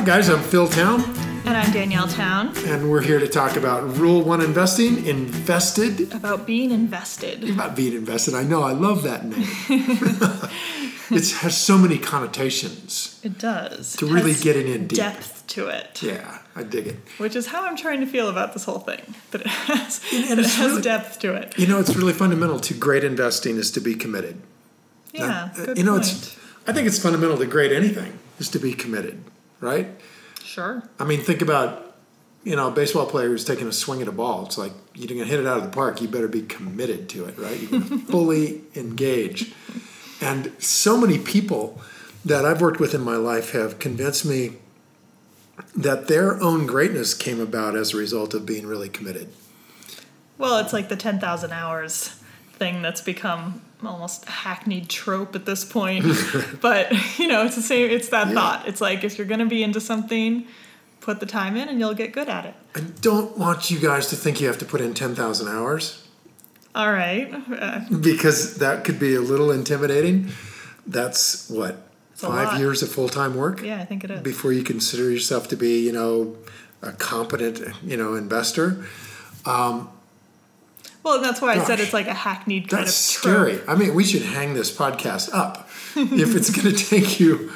Hi, guys. I'm Phil Town, And I'm Danielle Town and we're here to talk about Rule One Investing, Invested. about being invested. About being invested. I know. I love that name. it has so many connotations. It does. To It really getting in deep. Depth to it. Yeah, I dig it. Which is how I'm trying to feel about this whole thing. That it has, And- it has really- depth to it. You know, it's really fundamental to great investing is to be committed. Yeah, good you know, point. it's. I think it's fundamental to great anything is to be committed, right? Sure. I mean, think about, you know, a baseball player who's taking a swing at a ball. It's like you're going to hit it out of the park. You better be committed to it, right? You're to fully engage. And so many people that I've worked with in my life have convinced me that their own greatness came about as a result of being really committed. Well, it's like the 10,000 hours thing that's become almost a hackneyed trope at this point. but, you know, it's the same, it's that Yeah. thought. It's like if you're going to be into something, put the time in and you'll get good at it. I don't want you guys to think you have to put in 10,000 hours All right. Uh, because that could be a little intimidating. That's what, five years of full time work? yeah, I think it is. before you consider yourself to be, you know, a competent, you know, investor. Well, that's why I said it's like a hackneyed kind That's of trope. scary. I mean, we should hang this podcast up if it's going to take you.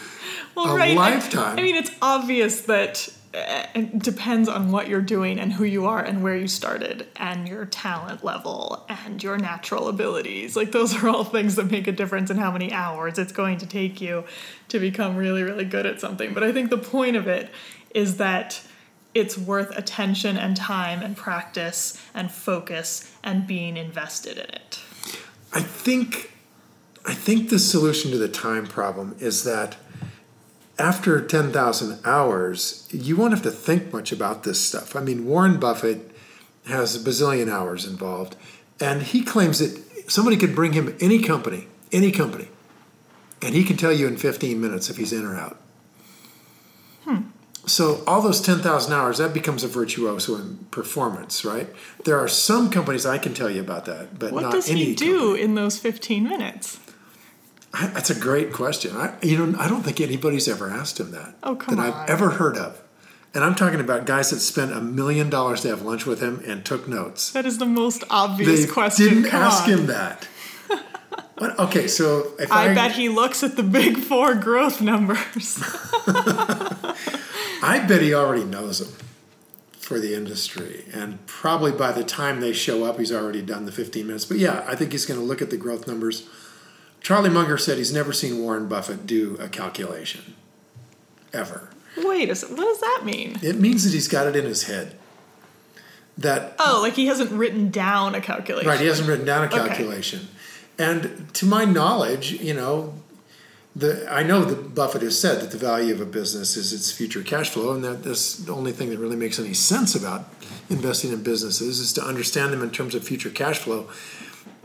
Well, a right. Lifetime. I, mean, it's obvious that uh, it depends on what you're doing and who you are and where you started and your talent level and your natural abilities. Like those are all things that make a difference in how many hours it's going to take you to become really, really good at something. But I think the point of it is that it's worth attention and time and practice and focus and being invested in it. I think, I think the solution to the time problem is that after ten thousand hours, you won't have to think much about this stuff. I mean, Warren Buffett has a bazillion hours involved, and he claims that somebody could bring him any company, any company, and he can tell you in fifteen minutes if he's in or out. So all those ten thousand hours, that becomes a virtuoso in performance, right? There are some companies I can tell you about that, but What not does any he do company. in those 15 minutes? I- That's a great question. I, you know, I don't think anybody's ever asked him that. Oh, come that on. I've ever heard of. And I'm talking about guys that spent a million dollars to have lunch with him and took notes. That is the most obvious They question. didn't Come ask on. him that. What- okay, so if I, I bet he looks at the big four growth numbers. I bet he already knows them for the industry, and probably by the time they show up, he's already done the 15 minutes. But yeah, I think he's going to look at the growth numbers. Charlie Munger said he's never seen Warren Buffett do a calculation, ever. Wait. What does that mean? It means that he's got it in his head. That Oh, like he hasn't written down a calculation. right, he hasn't written down a Okay. calculation. And to my knowledge, you know, the I know that Buffett has said that the value of a business is its future cash flow, and that that's the only thing that really makes any sense about investing in businesses is to understand them in terms of future cash flow.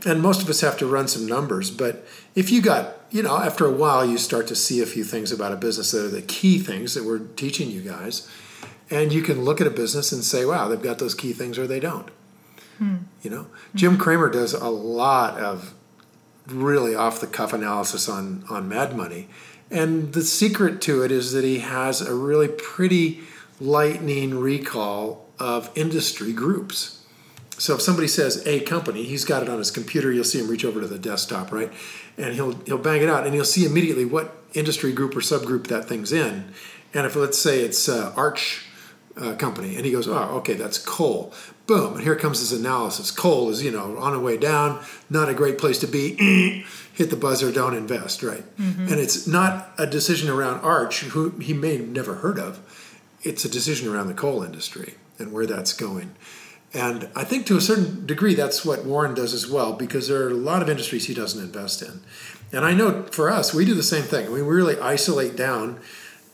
And most of us have to run some numbers, but if you got, you know, after a while, you start to see a few things about a business that are the key things that we're teaching you guys. And you can look at a business and say, wow, they've got those key things or they don't. Hmm. You know, Jim Cramer does a lot of really off the cuff analysis on, on Mad Money. And the secret to it is that he has a really pretty lightning recall of industry groups. So if somebody says a company, he's got it on his computer. You'll see him reach over to the desktop, right? And he'll he'll bang it out, and you'll see immediately what industry group or subgroup that thing's in. And if let's say it's uh, Arch uh, Company, and he goes, "Oh, okay, that's coal." Boom, and here comes his analysis. Coal is you know on the way down, not a great place to be. Hit the buzzer, don't invest, right? Mm-hmm. And it's not a decision around Arch, who he may have never heard of. It's a decision around the coal industry and where that's going. And I think to a certain degree, that's what Warren does as well, because there are a lot of industries he doesn't invest in. And I know for us, we do the same thing. We really isolate down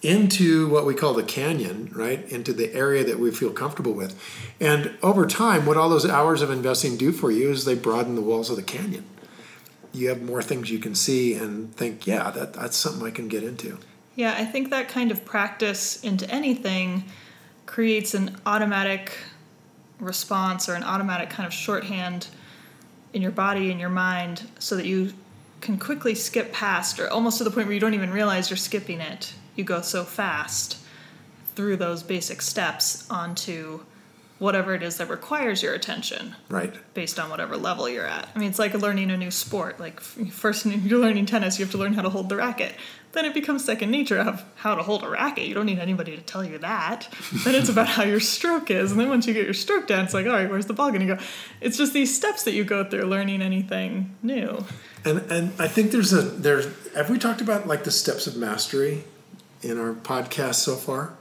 into what we call the canyon, right? Into the area that we feel comfortable with. And over time, what all those hours of investing do for you is they broaden the walls of the canyon. You have more things you can see and think, yeah, that, that's something I can get into. Yeah, I think that kind of practice into anything creates an automatic response or an automatic kind of shorthand in your body and your mind so that you can quickly skip past or almost to the point where you don't even realize you're skipping it. You go so fast through those basic steps onto whatever it is that requires your attention Right. based on whatever level you're at. I mean, it's like learning a new sport. Like first, you're learning tennis, you have to learn how to hold the racket. Then it becomes second nature of how to hold a racket. You don't need anybody to tell you that. then it's about how your stroke is, and then once you get your stroke down, it's like, all right, where's the ball going to go? It's just these steps that you go through learning anything new. And and I think there's a there's have we talked about like the steps of mastery in our podcast so far?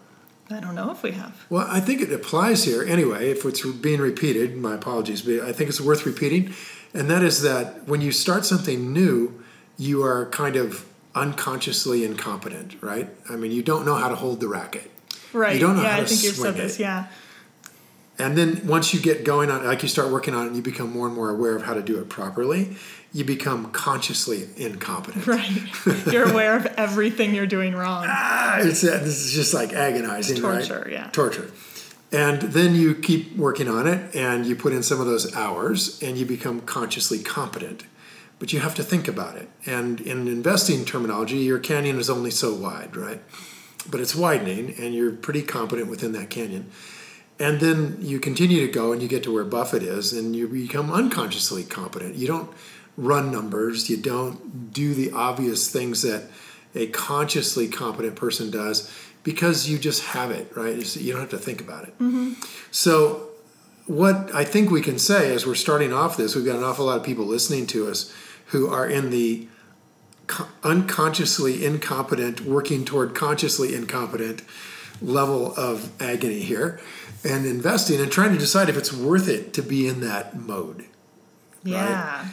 I don't know if we have. Well, I think it applies here anyway. If it's being repeated, my apologies, but I think it's worth repeating. And that is that when you start something new, you are kind of unconsciously incompetent, right? I mean, you don't know how to hold the racket. Right. You don't know yeah, how I to think you've said this. it. Yeah. And then once you get going on, like you start working on it, and you become more and more aware of how to do it properly. You become consciously incompetent. Right. you're aware of everything you're doing wrong. Ah, it's uh, this is just like agonizing, right? Torture, yeah. Torture. And then you keep working on it, and you put in some of those hours, and you become consciously competent. But you have to think about it. And in investing terminology, your canyon is only so wide, right? But it's widening, and you're pretty competent within that canyon. And then you continue to go, and you get to where Buffett is, and you become unconsciously competent. You don't run numbers, you don't do the obvious things that a consciously competent person does because you just have it, right? You don't have to think about it. Mm-hmm. So, what I think we can say as we're starting off this, we've got an awful lot of people listening to us who are in the unconsciously incompetent, working toward consciously incompetent level of agony here and investing and trying to decide if it's worth it to be in that mode. Yeah.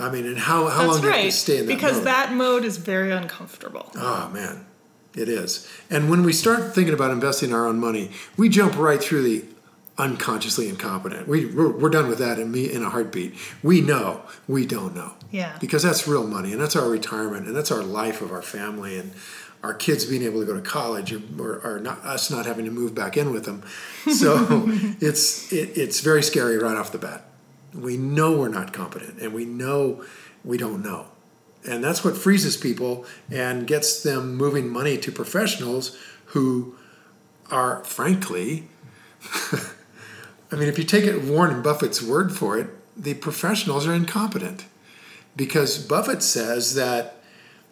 I mean, and how, how That's long do you stay in that because mode? that mode is very uncomfortable. Oh man, it is. And when we start thinking about investing our own money, we jump right through the unconsciously incompetent. We we're, we're done with that in me in a heartbeat. We know we don't know. Yeah. Because that's real money, and that's our retirement, and that's our life of our family, and our kids being able to go to college, or, or, or not us not having to move back in with them. So it's it, it's very scary right off the bat. We know we're not competent, and we know we don't know. And that's what freezes people and gets them moving money to professionals who are, frankly, I mean, if you take it Warren Buffett's word for it, the professionals are incompetent. Because Buffett says that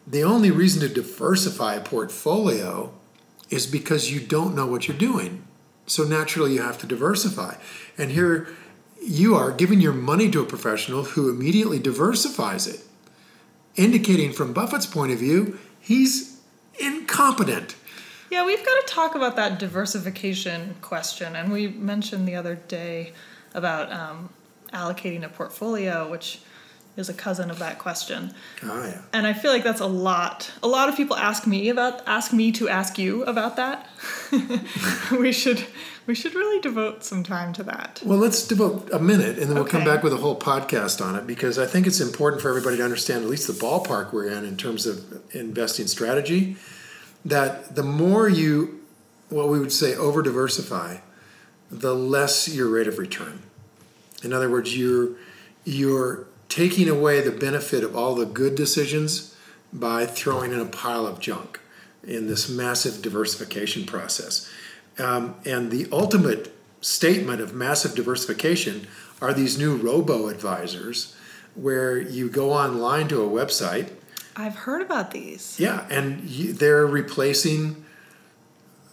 the only reason to diversify a portfolio is because you don't know what you're doing. So naturally, you have to diversify. And here you are giving your money to a professional who immediately diversifies it indicating from Buffett's point of view, he's incompetent. Yeah, we've got to talk about that diversification question. And we mentioned the other day about um, allocating a portfolio, which is a cousin of that question. Oh yeah. And I feel like that's a lot. A lot of people ask me about ask me to ask you about that. we should we should really devote some time to that. Well, let's devote a minute, and then we'll come back with a whole podcast on it because I think it's important for everybody to understand at least the ballpark we're in in terms of investing strategy. That the more you, what we would say, over diversify, the less your rate of return. In other words, you're you're taking away the benefit of all the good decisions by throwing in a pile of junk in this massive diversification process. Um, and the ultimate statement of massive diversification are these new robo advisors where you go online to a website I've heard about these. yeah, and you, they're replacing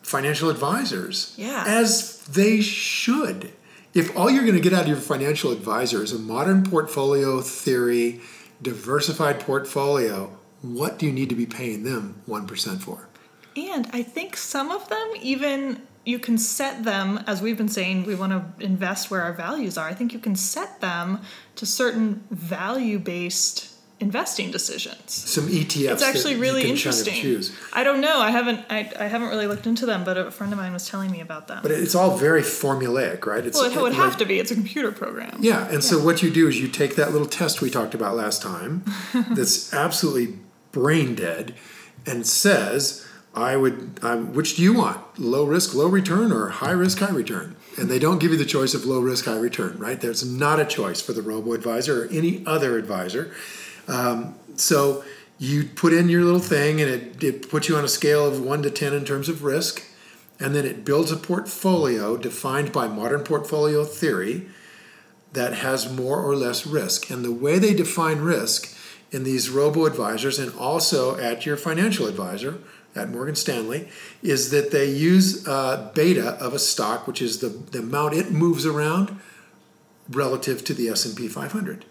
financial advisors. Yeah. As they should. If all you're going to get out of your financial advisor is a modern portfolio theory, diversified portfolio, what do you need to be paying them 1% for? And I think some of them even you can set them as we've been saying we want to invest where our values are. I think you can set them to certain value-based investing decisions. Some ETFs. It's actually really can kind of interesting. I don't know. I haven't I, I haven't really looked into them, but a friend of mine was telling me about them. But it's all very formulaic, right? It's well, it would like- have to be. It's a computer program. Yeah, and so what you do is you take that little test we talked about last time that's absolutely brain dead and says, I would, um, which do you want? Low risk, low return, or high risk, high return? And they don't give you the choice of low risk, high return, right? There's not a choice for the robo advisor or any other advisor. Um, so you put in your little thing and it, it puts you on a scale of one to 10 in terms of risk. and then it builds a portfolio defined by modern portfolio theory that has more or less risk. And the way they define risk in these robo advisors and also at your financial advisor at Morgan Stanley is that they use uh, beta of a stock, which is the, the amount it moves around relative to the S&P 500.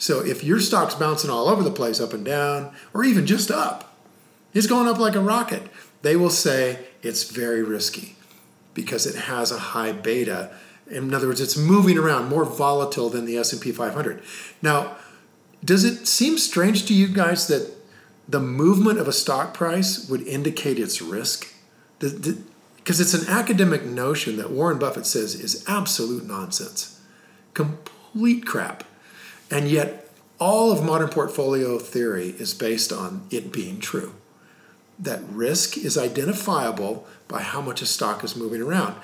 So if your stock's bouncing all over the place, up and down, or even just up, it's going up like a rocket, they will say it's very risky because it has a high beta. In other words, it's moving around more volatile than the S&P 500. Now, does it seem strange to you guys that the movement of a stock price would indicate its risk? Because it's an academic notion that Warren Buffett says is absolute nonsense, complete crap. And yet, all of modern portfolio theory is based on it being true. That risk is identifiable by how much a stock is moving around.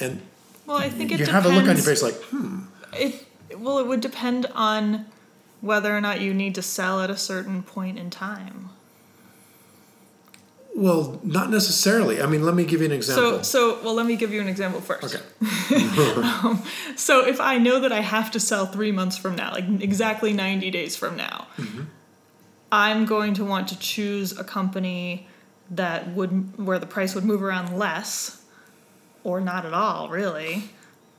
And well, I think it you depends. have a look on your face like, hmm. It well, it would depend on whether or not you need to sell at a certain point in time. Well, not necessarily. I mean, let me give you an example. So, so well, let me give you an example first. Okay. um, so, if I know that I have to sell three months from now, like exactly 90 days from now, Mm-hmm. I'm going to want to choose a company that would, where the price would move around less or not at all, really,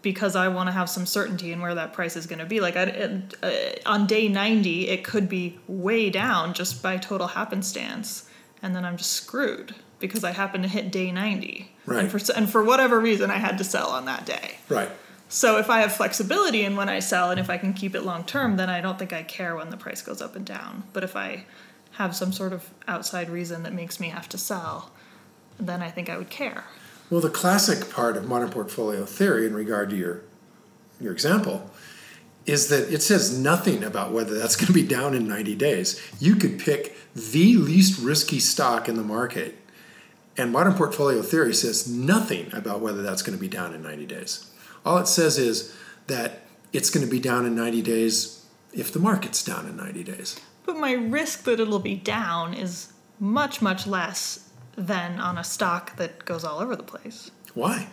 because I want to have some certainty in where that price is going to be. Like, I, uh, on day 90, it could be way down just by total happenstance and then I'm just screwed because I happen to hit day 90. Right. And for, and for whatever reason, I had to sell on that day. Right. So if I have flexibility in when I sell and if I can keep it long term, then I don't think I care when the price goes up and down. But if I have some sort of outside reason that makes me have to sell, then I think I would care. Well, the classic part of modern portfolio theory in regard to your your example is that it says nothing about whether that's going to be down in 90 days. You could pick the least risky stock in the market, and modern portfolio theory says nothing about whether that's going to be down in 90 days. All it says is that it's going to be down in 90 days if the market's down in 90 days. But my risk that it'll be down is much, much less than on a stock that goes all over the place. Why?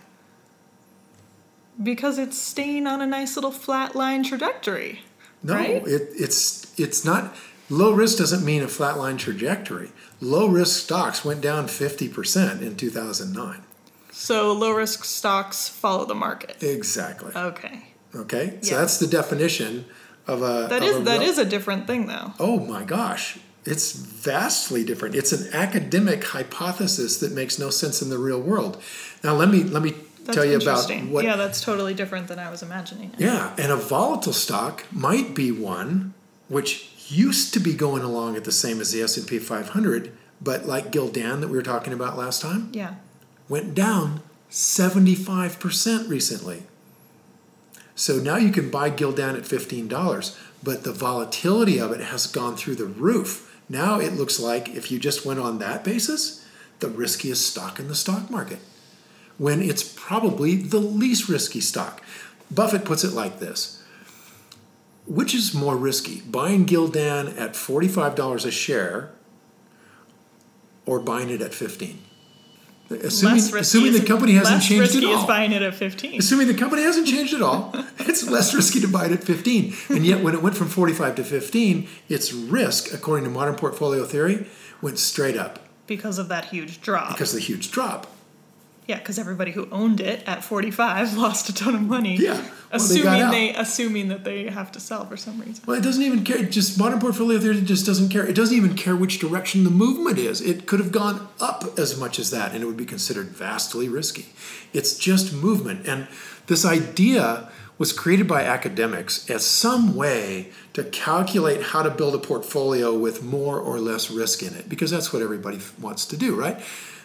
Because it's staying on a nice little flat line trajectory. No, right? it, it's it's not. Low risk doesn't mean a flat line trajectory. Low risk stocks went down 50% in 2009. So low risk stocks follow the market. Exactly. Okay. Okay? So Yeah. that's the definition of a. That is a that ro- is a different thing though. Oh my gosh. It's vastly different. It's an academic hypothesis that makes no sense in the real world. Now let me let me That's tell you about what yeah, that's totally different than I was imagining. Yeah, and a volatile stock might be one which used to be going along at the same as the S&P 500, but like Gildan that we were talking about last time, Yeah. went down 75% recently. So now you can buy Gildan at $15, but the volatility of it has gone through the roof. Now it looks like if you just went on that basis, the riskiest stock in the stock market, when it's probably the least risky stock. Buffett puts it like this Which is more risky, buying Gildan at $45 a share or buying it at 15 Assuming, less assuming the company hasn't less changed at all. is buying it at 15. Assuming the company hasn't changed at all, it's less risky to buy it at 15. And yet, when it went from 45 to 15, its risk, according to modern portfolio theory, went straight up because of that huge drop. because of the huge drop. Yeah, because everybody who owned it at 45 lost a ton of money. Yeah, well, they assuming out. they assuming that they have to sell for some reason. Well, it doesn't even care. Just modern portfolio theory just doesn't care. It doesn't even care which direction the movement is. It could have gone up as much as that, and it would be considered vastly risky. It's just movement, and this idea was created by academics as some way to calculate how to build a portfolio with more or less risk in it, because that's what everybody wants to do, right?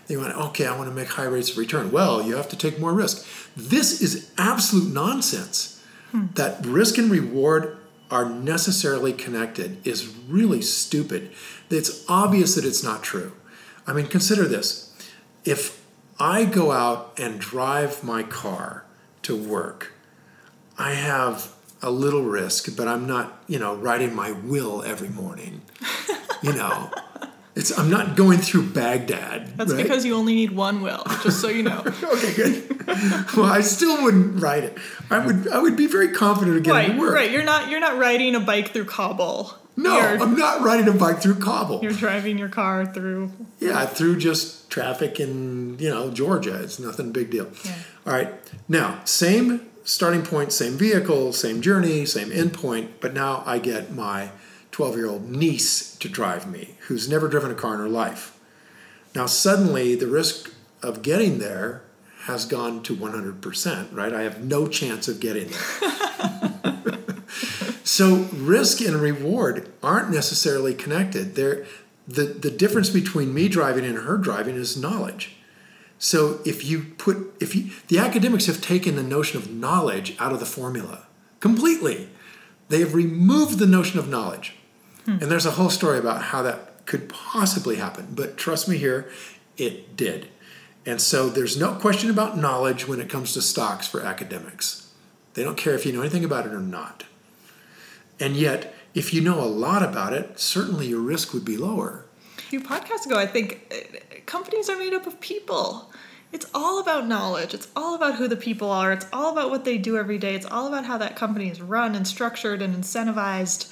They want, okay, I want to make high rates of return. Well, you have to take more risk. This is absolute nonsense. Hmm. That risk and reward are necessarily connected is really stupid. It's obvious that it's not true. I mean, consider this. If I go out and drive my car to work, I have a little risk, but I'm not, you know, riding my will every morning. You know, It's I'm not going through Baghdad. That's right? because you only need one will, just so you know. okay, good. well, I still wouldn't ride it. I would I would be very confident of getting right, work. right. You're not you're not riding a bike through Kabul. No, You're, I'm not riding a bike through Kabul. you're driving your car through. Yeah, through just traffic in you know Georgia. It's nothing big deal. Yeah. All right, now same starting point, same vehicle, same journey, same endpoint, but now I get my 12 year old niece to drive me, who's never driven a car in her life. Now suddenly the risk of getting there has gone to 100%. Right, I have no chance of getting there. So risk and reward aren't necessarily connected. The, the difference between me driving and her driving is knowledge. So if you put if you the academics have taken the notion of knowledge out of the formula completely. They have removed the notion of knowledge. Hmm. And there's a whole story about how that could possibly happen. But trust me here, it did. And so there's no question about knowledge when it comes to stocks for academics. They don't care if you know anything about it or not. And yet, if you know a lot about it, certainly your risk would be lower. A few podcasts ago, I think uh, companies are made up of people. It's all about knowledge. It's all about who the people are. It's all about what they do every day. It's all about how that company is run and structured and incentivized.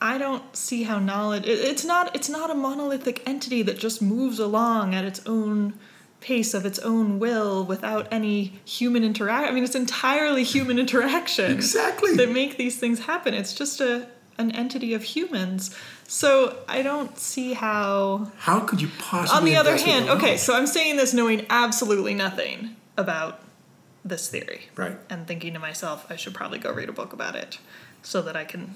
I don't see how knowledge. it- It's not. It's not a monolithic entity that just moves along at its own pace of its own will without any human interaction. I mean, it's entirely human interaction Exactly. that make these things happen. It's just a an entity of humans. So I don't see how. How could you possibly? On the other hand, okay, so I'm saying this knowing absolutely nothing about this theory, Right. and thinking to myself, I should probably go read a book about it, so that I can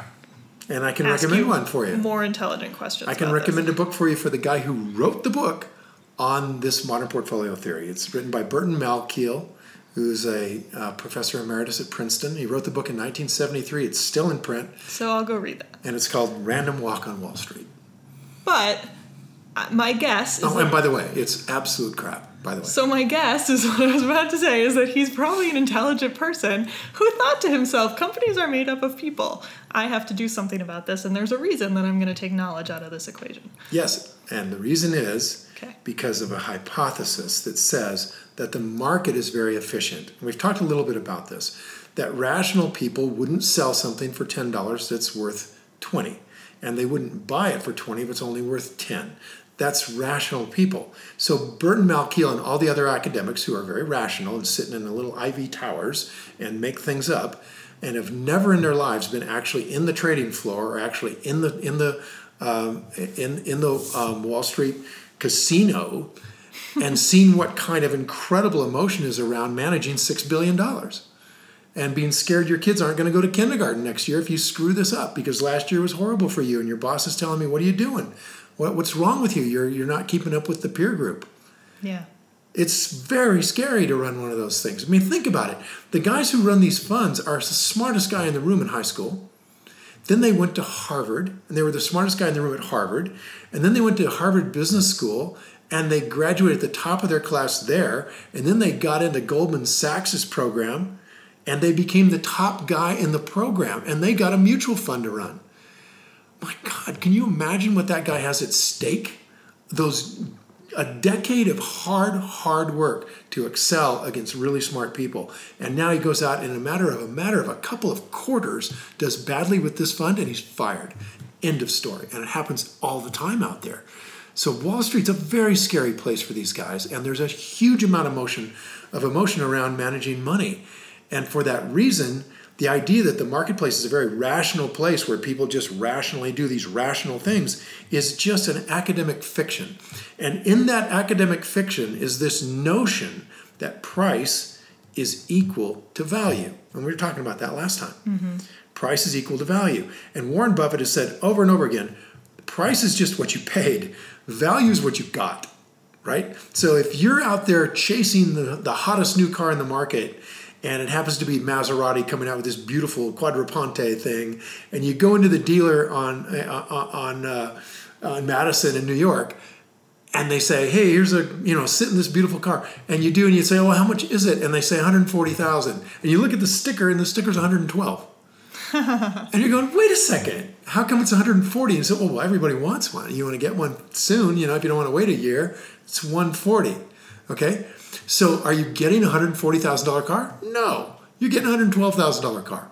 And I can recommend one for you. more intelligent questions. I can recommend This. a book for you for the guy who wrote the book on this modern portfolio theory. It's written by Burton Malkiel, who's a uh, professor emeritus at Princeton. He wrote the book in 1973. It's still in print, So I'll go read that. and it's called Random Walk on Wall Street. But my guess is Oh, and by the way, it's absolute crap. By the way, So my guess is what I was about to say is that he's probably an intelligent person who thought to himself, companies are made up of people. I have to do something about this, and there's a reason that I'm going to take knowledge out of this equation. yes, and the reason is Okay. because of a hypothesis that says that the market is very efficient. And we've talked a little bit about this. That rational people wouldn't sell something for ten dollars that's worth twenty, and they wouldn't buy it for twenty if it's only worth ten. That's rational people. So Burton Malkiel and all the other academics who are very rational and sitting in the little ivy towers and make things up, and have never in their lives been actually in the trading floor or actually in the in the um, in in the um, Wall Street casino and seen what kind of incredible emotion is around managing six billion dollars and being scared your kids aren't going to go to kindergarten next year if you screw this up because last year was horrible for you and your boss is telling me what are you doing what, what's wrong with you you're, you're not keeping up with the peer group Yeah. it's very scary to run one of those things i mean think about it the guys who run these funds are the smartest guy in the room in high school then they went to Harvard, and they were the smartest guy in the room at Harvard. And then they went to Harvard Business School, and they graduated at the top of their class there. And then they got into Goldman Sachs's program, and they became the top guy in the program, and they got a mutual fund to run. My God, can you imagine what that guy has at stake? Those a decade of hard, hard work to excel against really smart people. And now he goes out in a matter of a matter of a couple of quarters, does badly with this fund, and he's fired. End of story. And it happens all the time out there. So Wall Street's a very scary place for these guys, and there's a huge amount of emotion of emotion around managing money. And for that reason, the idea that the marketplace is a very rational place where people just rationally do these rational things is just an academic fiction. And in that academic fiction is this notion that price is equal to value. And we were talking about that last time. Mm-hmm. Price is equal to value. And Warren Buffett has said over and over again price is just what you paid, value is what you got right? So if you're out there chasing the, the hottest new car in the market, and it happens to be Maserati coming out with this beautiful Quattroporte thing, and you go into the dealer on uh, on uh, on Madison in New York, and they say, "Hey, here's a you know sit in this beautiful car," and you do, and you say, "Oh, how much is it?" And they say 140,000, and you look at the sticker, and the sticker's 112. and you're going, wait a second, how come it's 140? And so, oh, well, everybody wants one. You want to get one soon, you know, if you don't want to wait a year, it's 140. Okay? So are you getting a $140,000 car? No. You're getting a $112,000 car.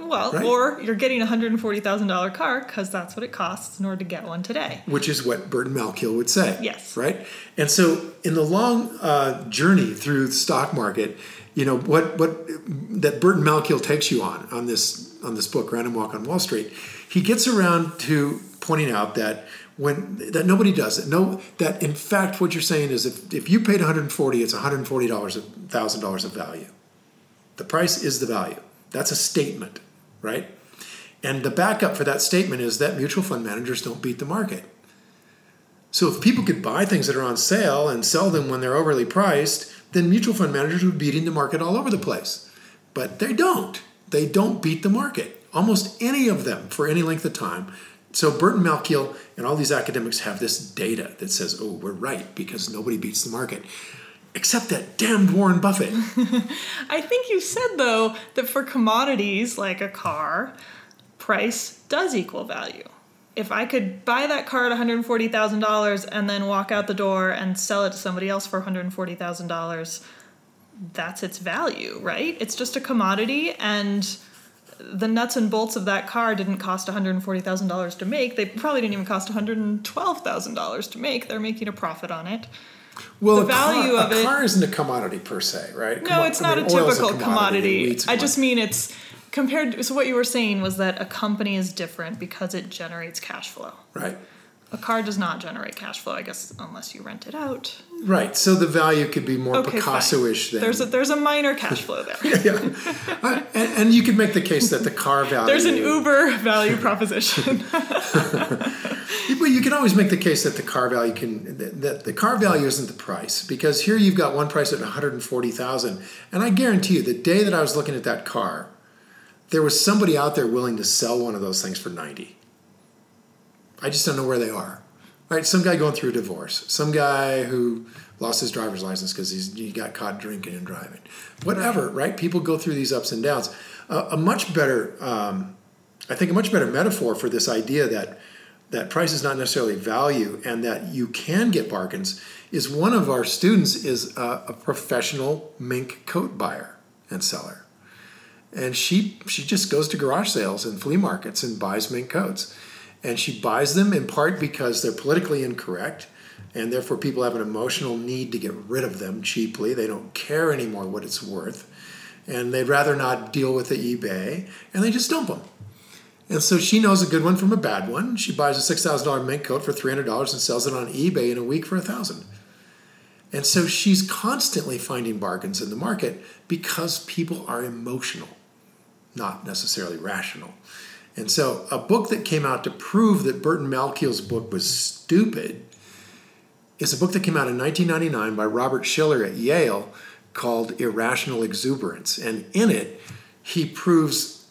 Well, Right. or you're getting a $140,000 car because that's what it costs in order to get one today. which is what Burton Malkiel would say. Yes. Right. And so, in the long uh, journey through the stock market, you know what what that Burton Malkiel takes you on on this on this book, Random Walk on Wall Street, he gets around to pointing out that when that nobody does it. No, that in fact, what you're saying is if if you paid 140, it's 140 dollars thousand dollars of value. The price is the value. That's a statement, right? And the backup for that statement is that mutual fund managers don't beat the market. So if people could buy things that are on sale and sell them when they're overly priced, then mutual fund managers would be beating the market all over the place. But they don't. They don't beat the market. Almost any of them for any length of time. So Burton Malkiel and all these academics have this data that says, oh, we're right because nobody beats the market. Except that damned Warren Buffett. I think you said, though, that for commodities like a car, price does equal value. If I could buy that car at $140,000 and then walk out the door and sell it to somebody else for $140,000, that's its value, right? It's just a commodity and the nuts and bolts of that car didn't cost $140,000 to make. They probably didn't even cost $112,000 to make. They're making a profit on it. Well, The a car- value of a it- car isn't a commodity per se, right? No, it's I not mean, a typical commodity. wheat's a I just mean it's compared. So what you were saying was that a company is different because it generates cash flow. right. A car does not generate cash flow, I guess, unless you rent it out. Right. So the value could be more Okay. Picasso-ish than There's a there's a minor cash flow there. yeah. Uh, and, and you could make the case that the car value. There's an Uber value proposition. But you can always make the case that the car value can that, the car value isn't the price because here you've got one price at 140,000 and I guarantee you the day that I was looking at that car there was somebody out there willing to sell one of those things for 90. I just don't know where they are. Right? Some guy going through a divorce, some guy who lost his driver's license because he got caught drinking and driving. Whatever, right? People go through these ups and downs. Uh, a much better um, I think a much better metaphor for this idea that that price is not necessarily value and that you can get bargains is one of our students is a, a professional mink coat buyer and seller and she she just goes to garage sales and flea markets and buys mink coats and she buys them in part because they're politically incorrect and therefore people have an emotional need to get rid of them cheaply they don't care anymore what it's worth and they'd rather not deal with the eBay and they just dump them and so she knows a good one from a bad one. She buys a $6,000 mink coat for $300 and sells it on eBay in a week for 1000 And so she's constantly finding bargains in the market because people are emotional, not necessarily rational. And so a book that came out to prove that Burton Malkiel's book was stupid is a book that came out in 1999 by Robert Shiller at Yale called Irrational Exuberance. And in it, he proves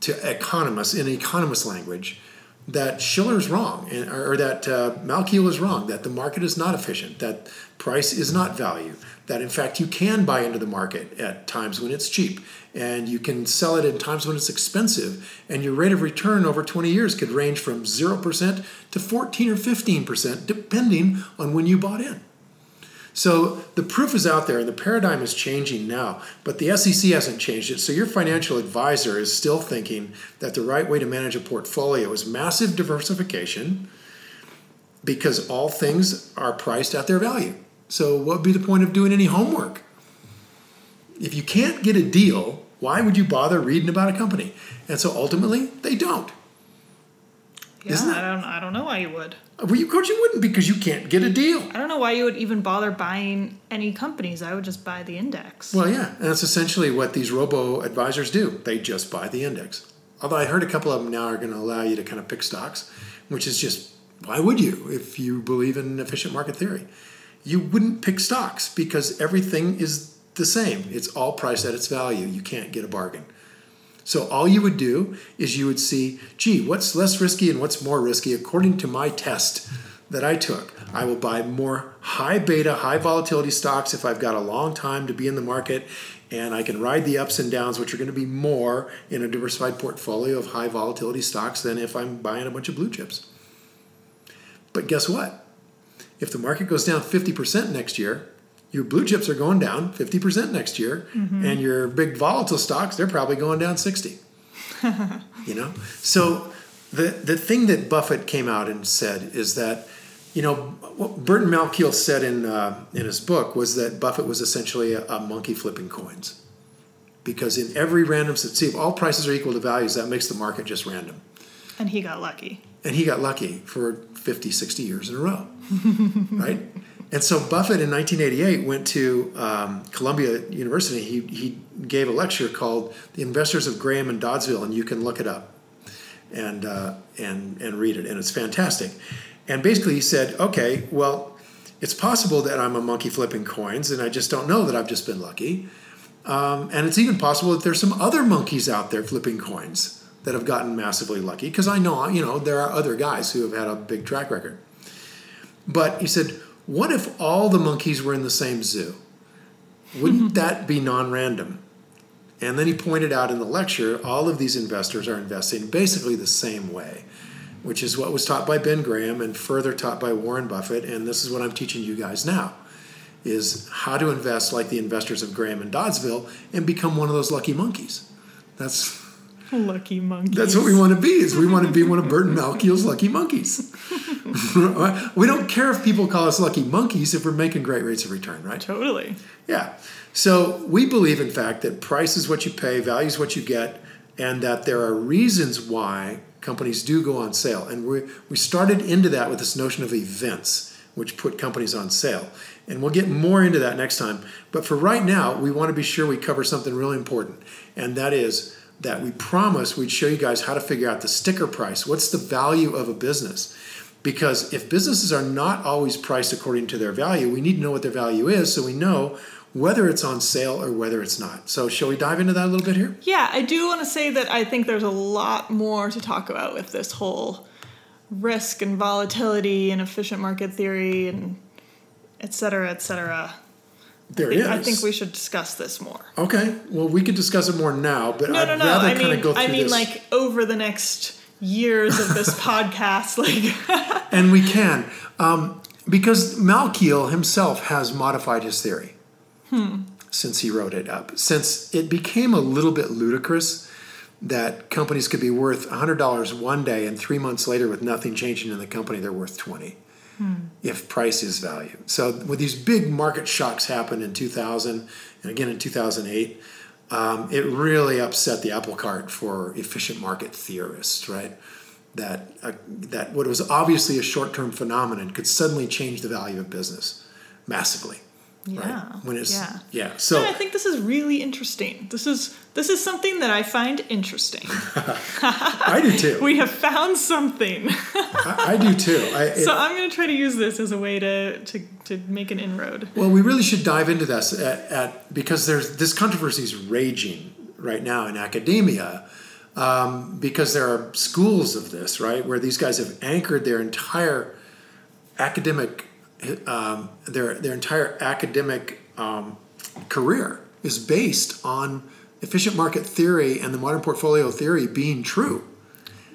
to economists in economist language that Shiller's wrong, or that uh, Malkiel is wrong, that the market is not efficient, that price is not value, that in fact you can buy into the market at times when it's cheap, and you can sell it at times when it's expensive, and your rate of return over 20 years could range from 0% to 14 or 15%, depending on when you bought in. So the proof is out there, and the paradigm is changing now, but the SEC hasn't changed it. So your financial advisor is still thinking that the right way to manage a portfolio is massive diversification because all things are priced at their value. So what would be the point of doing any homework? If you can't get a deal, why would you bother reading about a company? And so ultimately, they don't. yeah, Isn't it? I don't I don't know why you would. Well, you, coach, you wouldn't because you can't get a deal. I don't know why you would even bother buying any companies. I would just buy the index. Well, yeah, and that's essentially what these robo advisors do. They just buy the index. Although I heard a couple of them now are going to allow you to kind of pick stocks, which is just why would you if you believe in efficient market theory? You wouldn't pick stocks because everything is the same. It's all priced at its value. You can't get a bargain. So all you would do is you would see, gee, what's less risky and what's more risky according to my test that I took. I will buy more high beta, high volatility stocks if I've got a long time to be in the market and I can ride the ups and downs, which are going to be more in a diversified portfolio of high volatility stocks than if I'm buying a bunch of blue chips. But guess what? If the market goes down 50% next year, your blue chips are going down 50% next year, mm-hmm. and your big volatile stocks, they're probably going down 60. you know? So the, the thing that Buffett came out and said is that, you know, what Burton Malkiel said in, uh, in his book was that Buffett was essentially a, a monkey flipping coins. Because in every random, see, if all prices are equal to values, that makes the market just random. And he got lucky. And he got lucky for 50, 60 years in a row, right? And so Buffett in 1988 went to um, Columbia University. He, he gave a lecture called "The Investors of Graham and Doddsville," and you can look it up and uh, and and read it, and it's fantastic. And basically, he said, "Okay, well, it's possible that I'm a monkey flipping coins, and I just don't know that I've just been lucky. Um, and it's even possible that there's some other monkeys out there flipping coins." That have gotten massively lucky because I know, you know, there are other guys who have had a big track record. But he said, what if all the monkeys were in the same zoo? Wouldn't that be non random? And then he pointed out in the lecture all of these investors are investing basically the same way, which is what was taught by Ben Graham and further taught by Warren Buffett. And this is what I'm teaching you guys now is how to invest like the investors of Graham and Doddsville and become one of those lucky monkeys. That's Lucky monkeys. That's what we want to be. Is we want to be one of Burton Malkiel's lucky monkeys. we don't care if people call us lucky monkeys if we're making great rates of return, right? Totally. Yeah. So we believe, in fact, that price is what you pay, value is what you get, and that there are reasons why companies do go on sale. And we we started into that with this notion of events, which put companies on sale. And we'll get more into that next time. But for right now, we want to be sure we cover something really important, and that is that we promised we'd show you guys how to figure out the sticker price. What's the value of a business? Because if businesses are not always priced according to their value, we need to know what their value is so we know whether it's on sale or whether it's not. So, shall we dive into that a little bit here? Yeah, I do want to say that I think there's a lot more to talk about with this whole risk and volatility and efficient market theory and et cetera, et cetera. There is. I think we should discuss this more. Okay. Well, we could discuss it more now, but No, I'd no, no. rather I kind mean, of go through I mean, this. like over the next years of this podcast, like and we can. Um, because Malkiel himself has modified his theory since he wrote it up. Since it became a little bit ludicrous that companies could be worth $100 one day and three months later, with nothing changing in the company, they're worth 20 if price is value. So when these big market shocks happened in 2000 and again in 2008, um, it really upset the apple cart for efficient market theorists, right? That uh, that what was obviously a short-term phenomenon could suddenly change the value of business massively. Yeah, Right? When it's yeah. yeah. So I think this is really interesting. This is this is something that I find interesting. I do too. we have found something. I, I do too. I, it- so I'm going to try to use this as a way to, to, to make an inroad. Well, we really should dive into this at, at because there's this controversy is raging right now in academia um, because there are schools of this right where these guys have anchored their entire academic um, their their entire academic um, career is based on efficient market theory and the modern portfolio theory being true.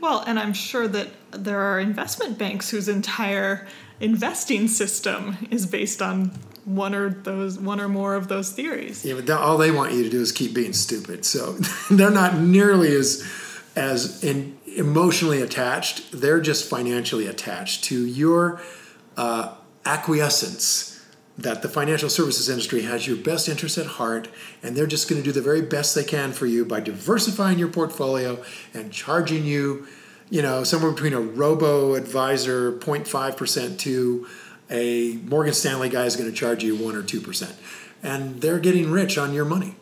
Well, and I'm sure that there are investment banks whose entire investing system is based on one or those one or more of those theories. Yeah, but all they want you to do is keep being stupid. So they're not nearly as as in, emotionally attached. They're just financially attached to your uh, acquiescence that the financial services industry has your best interest at heart, and they're just going to do the very best they can for you by diversifying your portfolio and charging you, you know, somewhere between a robo advisor 0.5% to a Morgan Stanley guy is going to charge you 1 or 2%. And they're getting rich on your money.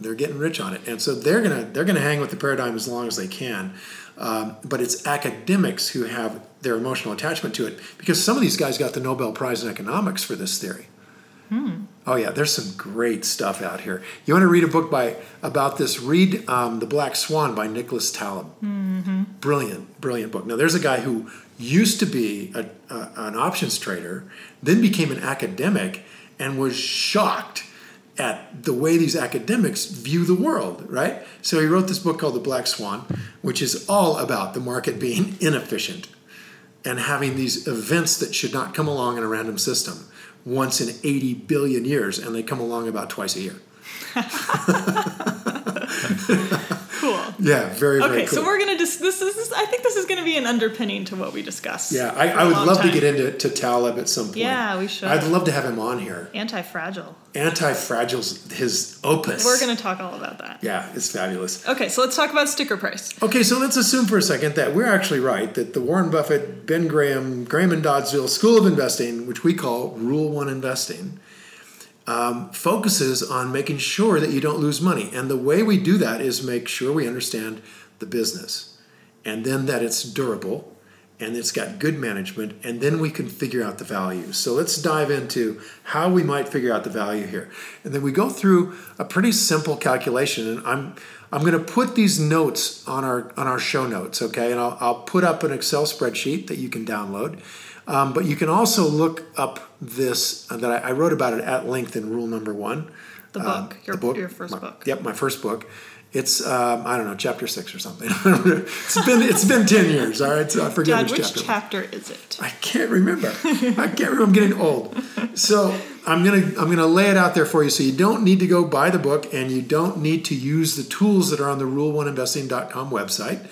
They're getting rich on it, and so they're gonna they're gonna hang with the paradigm as long as they can. Um, but it's academics who have their emotional attachment to it because some of these guys got the Nobel Prize in economics for this theory. Oh yeah, there's some great stuff out here. You want to read a book by about this? Read um, "The Black Swan" by Nicholas Taleb. Brilliant, brilliant book. Now there's a guy who used to be a, a, an options trader, then became an academic, and was shocked at the way these academics view the world, right? So he wrote this book called The Black Swan, which is all about the market being inefficient and having these events that should not come along in a random system once in 80 billion years, and they come along about twice a year. Yeah, very, very Okay, cool. so we're gonna dis- this is I think this is gonna be an underpinning to what we discuss. yeah, I, I would love to get into to Taleb at some point. Yeah, we should. I'd love to have him on here. Anti-fragile. Anti-Fragile's his opus. We're gonna talk all about that. Yeah, it's fabulous. Okay, so let's talk about sticker price. Okay, so let's assume for a second that we're actually right that the Warren Buffett, Ben Graham, Graham and Doddsville School of Investing, which we call Rule One Investing, um, focuses on making sure that you don't lose money. And the way we do that is make sure we understand the business, and then that it's durable, and it's got good management, and then we can figure out the value. So let's dive into how we might figure out the value here. And then we go through a pretty simple calculation, and I'm I'm going to put these notes on our on our show notes, okay? And I'll, I'll put up an Excel spreadsheet that you can download. Um, but you can also look up this uh, that I, I wrote about it at length in rule number one. The Um, book, your, the your first my- book. Yep, my first book. It's um, I don't know, chapter six or something. it's been it's been ten years. All right, so I forget Dad, which, which chapter. chapter is it? I can't remember. I can't remember. I'm getting old. So I'm gonna I'm gonna lay it out there for you. So you don't need to go buy the book, and you don't need to use the tools that are on the rule1investing.com website.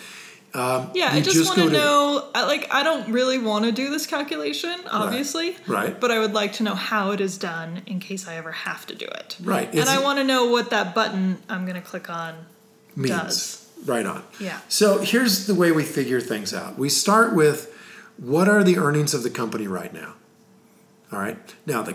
Um, yeah, I just, just want to know. Like, I don't really want to do this calculation, obviously. right. But I would like to know how it is done in case I ever have to do it. Right, And it's- I want to know what that button I'm going to click on means. does. Right on. Yeah. So here's the way we figure things out. We start with what are the earnings of the company right now? All right. Now the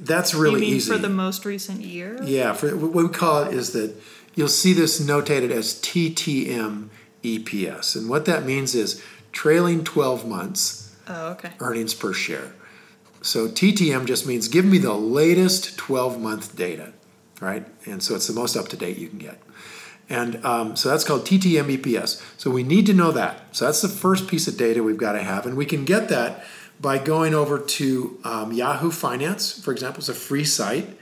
that's really easy. for the most recent year? yeah. For what we call it is that you'll see this notated as TTM EPS, and what that means is trailing 12 months Oh, okay. earnings per share. So TTM just means give me the latest 12 month data, right? And so it's the most up to date you can get. And um, so that's called TTM EPS. So we need to know that. So that's the first piece of data we've got to have. And we can get that by going over to um, Yahoo Finance, for example. It's a free site.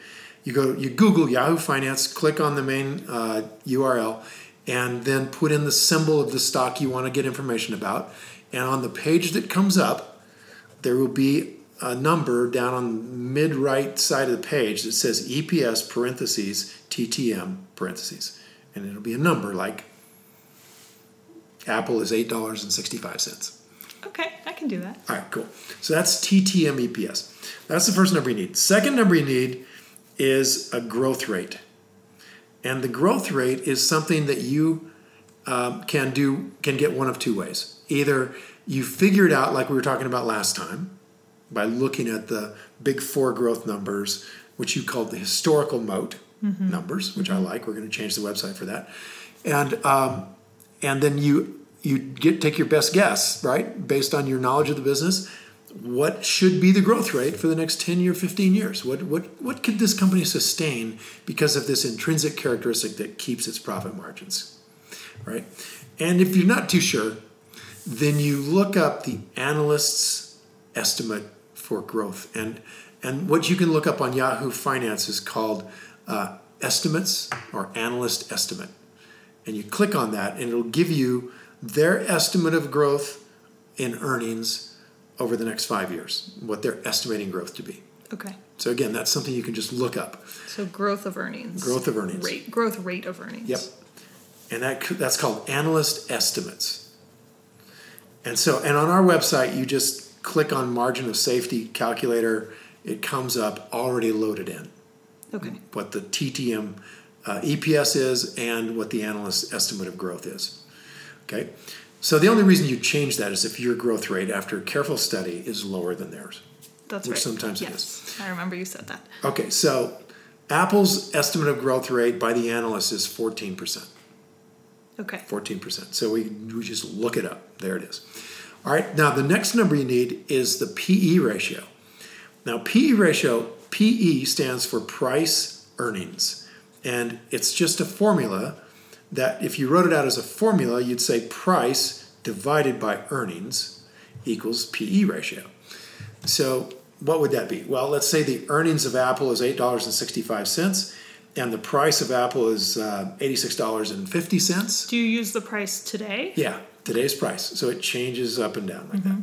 You go, you Google Yahoo Finance, click on the main uh, URL, and then put in the symbol of the stock you want to get information about. And on the page that comes up, there will be a number down on the mid right side of the page that says EPS parentheses TTM parentheses. And it'll be a number like Apple is $8.65. Okay, I can do that. All right, cool. So that's TTM EPS. That's the first number you need. Second number you need is a growth rate. And the growth rate is something that you um, can do, can get one of two ways. Either you figure it out like we were talking about last time by looking at the big four growth numbers, which you called the historical moat numbers, which I like. We're going to change the website for that. And, um, and then you you get take your best guess, right, based on your knowledge of the business. What should be the growth rate for the next ten year, fifteen years? What what what could this company sustain because of this intrinsic characteristic that keeps its profit margins, right? And if you're not too sure, then you look up the analyst's estimate for growth, and and what you can look up on Yahoo Finance is called uh, estimates or analyst estimate and you click on that and it'll give you their estimate of growth in earnings over the next five years what they're estimating growth to be Okay. so again that's something you can just look up So growth of earnings. Growth of earnings. Rate. Growth rate of earnings. yep and that that's called analyst estimates and so and on our website you just click on margin of safety calculator it comes up already loaded in Okay. what the TTM uh, EPS is and what the analyst estimate of growth is. Okay, so the only reason you change that is if your growth rate after careful study is lower than theirs. That's Which right. sometimes it yes. I remember you said that. Okay, so Apple's estimate of growth rate by the analyst is 14%. Okay. 14%. So we, we just look it up. There it is. All right, now the next number you need is the PE ratio. Now, PE ratio, PE stands for price earnings. And it's just a formula that if you wrote it out as a formula, you'd say price divided by earnings equals PE ratio. So what would that be? Well, let's say the earnings of Apple is eight dollars and sixty-five cents, and the price of Apple is uh, eighty-six dollars and fifty cents. Do you use the price today? Yeah, today's price. So it changes up and down like that.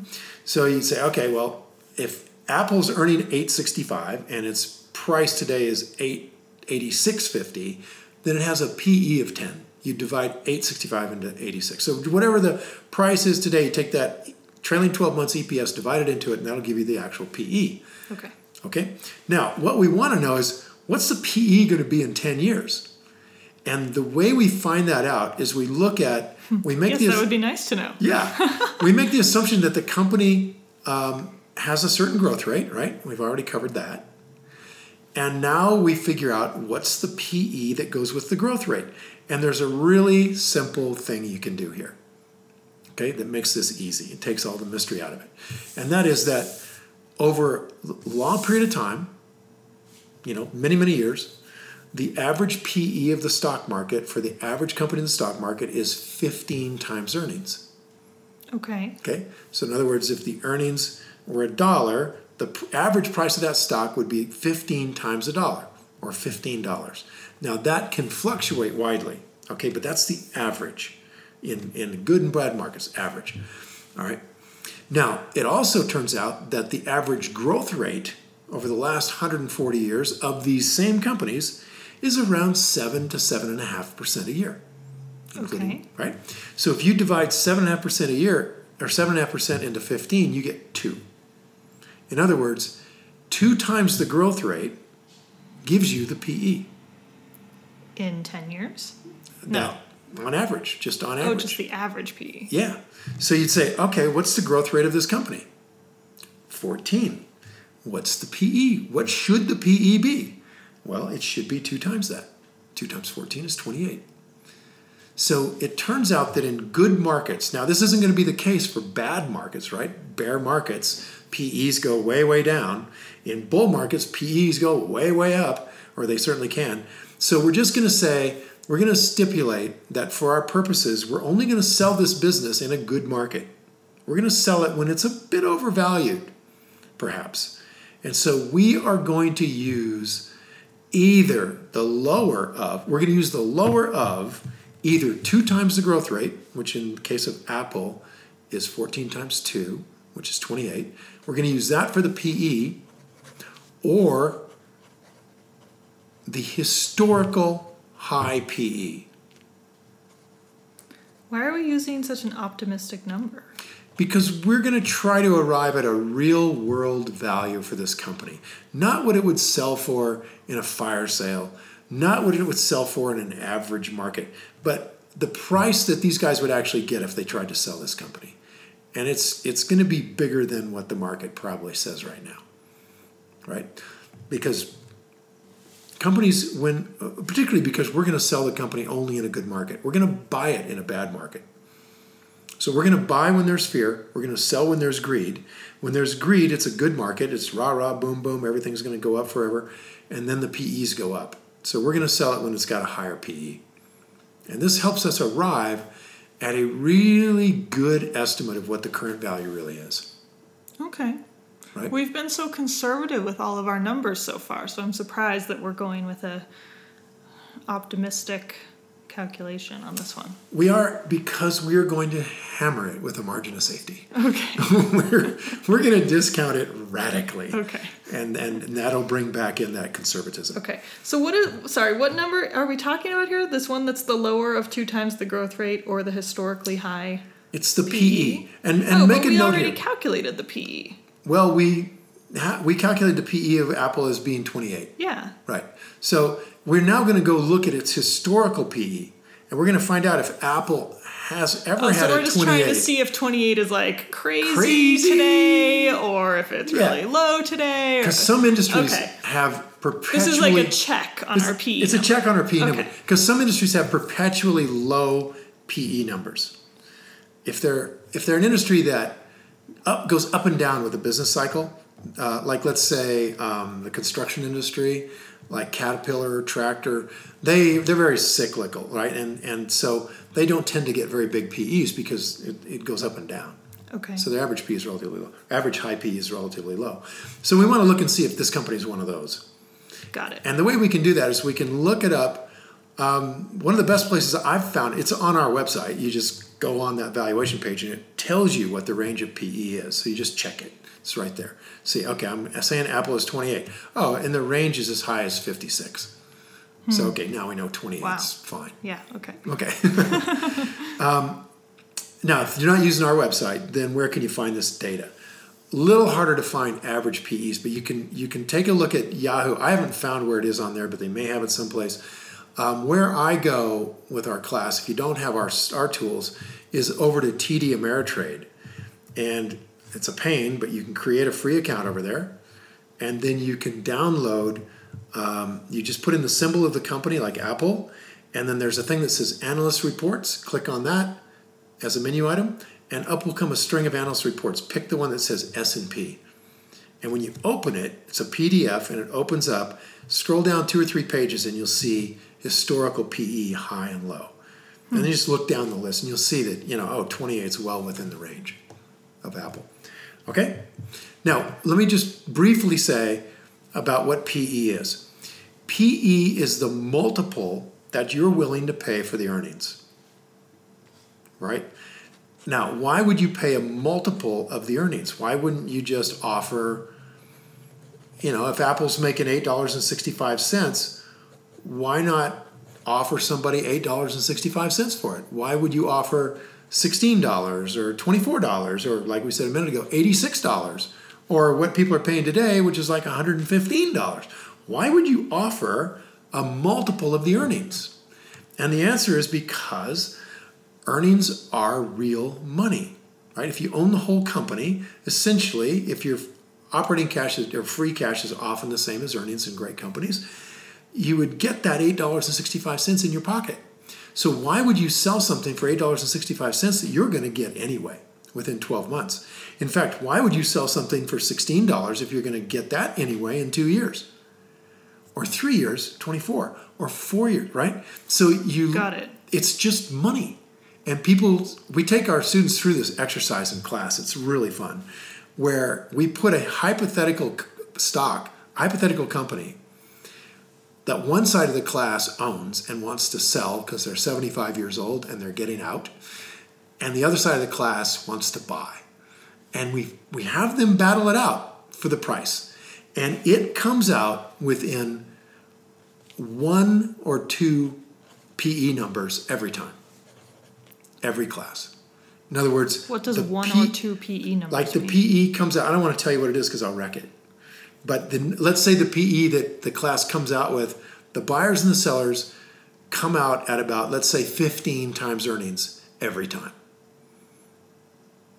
So you'd say, okay, well, if Apple's earning eight sixty-five and its price today is eight eighty-six fifty, then it has a PE of ten. You divide eight sixty-five into eighty-six. So whatever the price is today, you take that trailing twelve months EPS, divide it into it, and that'll give you the actual PE. Okay. Okay. Now, what we want to know is what's the PE going to be in 10 years? And the way we find that out is we look at, we make Yes, the, that would be nice to know. yeah, we make the assumption that the company um, has a certain growth rate, right? We've already covered that. And now we figure out what's the PE that goes with the growth rate. And there's a really simple thing you can do here, okay, that makes this easy. It takes all the mystery out of it. And that is that over a long period of time, you know, many, many years, the average PE of the stock market for the average company in the stock market is 15 times earnings. Okay. Okay, so in other words, if the earnings were a dollar, the average price of that stock would be 15 times a dollar or $15. Now that can fluctuate widely, okay, but that's the average in, in good and bad markets, average. All right. Now, it also turns out that the average growth rate over the last 140 years of these same companies is around 7 to 7.5% a year Okay. right. So if you divide seven and a half percent a year or seven and a half percent into fifteen, you get two. In other words, two times the growth rate gives you the PE. In 10 years? No. Now, on average, just on average. Oh, average. just the average PE. Yeah. So you'd say, okay, what's the growth rate of this company? 14. What's the PE? What should the PE be? Well, it should be two times that. Two times 14 is 28. So it turns out that in good markets, now this isn't going to be the case for bad markets, right? Bear markets, PEs go way, way down. In bull markets, PEs go way, way up, or they certainly can. So we're just going to say, we're going to stipulate that for our purposes, we're only going to sell this business in a good market. We're going to sell it when it's a bit overvalued, perhaps. And so we are going to use either the lower of, we're going to use the lower of either two times the growth rate, which in the case of Apple is 14 times 2, which is 28. We're going to use that for the PE, or the historical high. PE. Why are we using such an optimistic number? Because we're going to try to arrive at a real world value for this company. Not what it would sell for in a fire sale, not what it would sell for in an average market, but the price that these guys would actually get if they tried to sell this company. And it's it's going to be bigger than what the market probably says right now. Right? Because companies when particularly because we're going to sell the company only in a good market. We're going to buy it in a bad market. So we're going to buy when there's fear. We're going to sell when there's greed. When there's greed, it's a good market. It's rah rah, boom boom. Everything's going to go up forever, and then the PEs go up. So we're going to sell it when it's got a higher PE, and this helps us arrive at a really good estimate of what the current value really is. Okay. Right? We've been so conservative with all of our numbers so far, so I'm surprised that we're going with a optimistic calculation on this one. We are because we are going to hammer it with a margin of safety. Okay. we're we're going to discount it radically. Okay. And and that'll bring back in that conservatism. Okay. So what is sorry, what number are we talking about here? This one that's the lower of two times the growth rate or the historically high It's the PE. PE? And and oh, make but a we note already here. calculated the PE. Well, we ha- we calculated the PE of Apple as being 28. Yeah. Right. So we're now going to go look at its historical PE, and we're going to find out if Apple has ever Oh, had so we're a just 28. trying to see if 28 is like crazy, Crazy. today or if it's Yeah. really low today. Because some industries Okay. have perpetually. this is like a check on our PE. It's a check on our PE number. Because some industries have perpetually low PE numbers. If they're if they're an industry that up goes up and down with the business cycle, uh, like let's say um, the construction industry, like Caterpillar, Tractor, they they're very cyclical, right? And and so they don't tend to get very big PEs because it, it goes up and down. Okay. So the average P is relatively low. Average high P is relatively low. So we want to look and see if this company is one of those. Got it. And the way we can do that is we can look it up. Um, one of the best places I've found it's on our website. You just go on that valuation page and it tells you what the range of PE is. So you just check it. It's right there. See, okay, I'm saying Apple is 28. Oh, and the range is as high as 56. So okay, now we know 28 Wow. is fine. Yeah. Okay. Okay. um, now, if you're not using our website, then where can you find this data? A little harder to find average PEs, but you can you can take a look at Yahoo. I haven't found where it is on there, but they may have it someplace. Um, where I go with our class, if you don't have our our tools, is over to TD Ameritrade, and it's a pain, but you can create a free account over there, and then you can download. Um, you just put in the symbol of the company, like Apple, and then there's a thing that says Analyst Reports. Click on that as a menu item, and up will come a string of analyst reports. Pick the one that says S and P, and when you open it, it's a PDF, and it opens up. Scroll down two or three pages, and you'll see historical PE high and low. And then you just look down the list, and you'll see that you know, oh, 28 is well within the range of Apple. Okay. Now let me just briefly say about what PE is. PE is the multiple that you're willing to pay for the earnings. Right? Now, why would you pay a multiple of the earnings? Why wouldn't you just offer, you know, if Apple's making $8.65, why not offer somebody $8.65 for it? Why would you offer $16 or $24 or, like we said a minute ago, $86 or what people are paying today, which is like $115? Why would you offer a multiple of the earnings? And the answer is because earnings are real money, right? If you own the whole company, essentially, if your operating cash is, or free cash is often the same as earnings in great companies, you would get that $8.65 in your pocket. So why would you sell something for $8.65 that you're going to get anyway within 12 months? In fact, why would you sell something for $16 if you're going to get that anyway in 2 years? Or 3 years, 24, or 4 years, right? So you Got it. It's just money. And people we take our students through this exercise in class. It's really fun where we put a hypothetical stock, hypothetical company that one side of the class owns and wants to sell because they're 75 years old and they're getting out, and the other side of the class wants to buy. And we, we have them battle it out for the price. And it comes out within one or two PE numbers every time, every class. In other words, What does one P- or two PE numbers like the mean? PE comes out. I don't want to tell you what it is because I'll wreck it. But then let's say the PE that the class comes out with, the buyers and the sellers come out at about let's say 15 times earnings every time.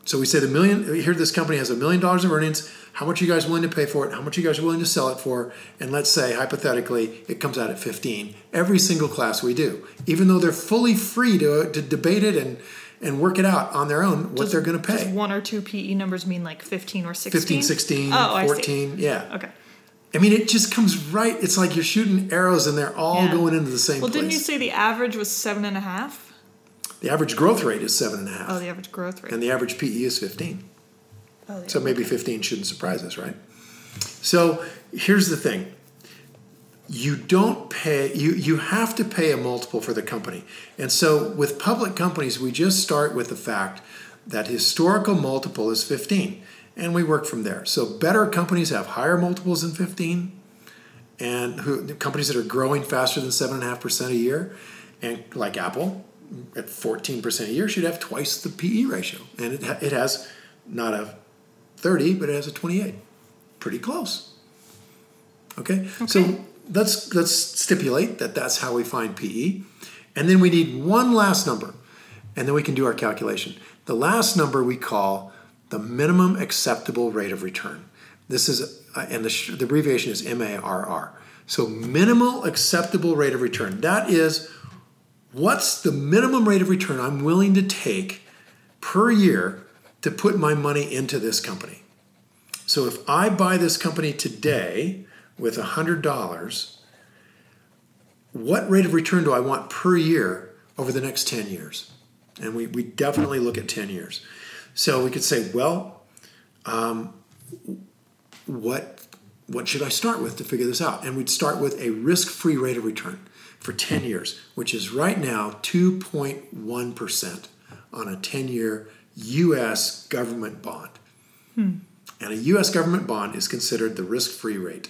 So we say the million here this company has a million dollars of earnings. How much are you guys willing to pay for it? How much are you guys willing to sell it for? And let's say hypothetically it comes out at 15 every single class we do. Even though they're fully free to, to debate it and and work it out on their own what Does- they're going to pay. One or two PE numbers mean like 15 or 16? 15, 16, Oh, I see. 14. Yeah. Okay. I mean, it just comes right. It's like you're shooting arrows and they're all Yeah. going into the same Well, place. didn't you say the average was seven and a half? the average growth rate is seven and a half, Oh, the average growth rate. and the average PE is 15. oh, yeah. So maybe 15 shouldn't surprise us, right? So here's the thing. You don't pay, you, you have to pay a multiple for the company. And so with public companies, we just start with the fact that historical multiple is 15, and we work from there. So better companies have higher multiples than 15, and who, companies that are growing faster than 7.5% a year, and like Apple at 14% a year should have twice the PE ratio. And it, it has not a 30, but it has a 28. Pretty close. Okay? So let's let's stipulate that that's how we find PE. And then we need one last number. And then we can do our calculation. The last number we call the minimum acceptable rate of return. This is uh, and the, sh- the abbreviation is MARR. So minimal acceptable rate of return. That is what's the minimum rate of return I'm willing to take per year to put my money into this company. So if I buy this company today with $100, what rate of return do I want per year over the next 10 years? And we, we definitely look at 10 years. So we could say, well, um, what what should I start with to figure this out? And we'd start with a risk-free rate of return for 10 years, which is right now 2.1% on a 10-year US government bond. Hmm. And a US government bond is considered the risk-free rate.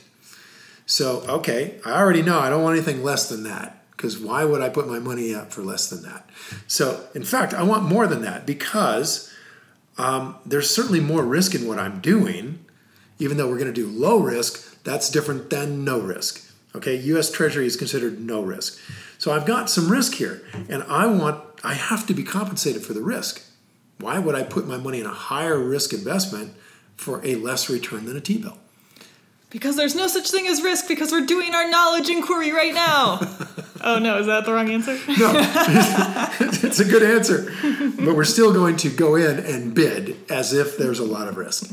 So, okay, I already know I don't want anything less than that because why would I put my money up for less than that? So, in fact, I want more than that because um, there's certainly more risk in what I'm doing. Even though we're going to do low risk, that's different than no risk. Okay, US Treasury is considered no risk. So I've got some risk here, and I want, I have to be compensated for the risk. Why would I put my money in a higher risk investment for a less return than a T bill? Because there's no such thing as risk because we're doing our knowledge inquiry right now. oh no, is that the wrong answer? No, it's a good answer. But we're still going to go in and bid as if there's a lot of risk.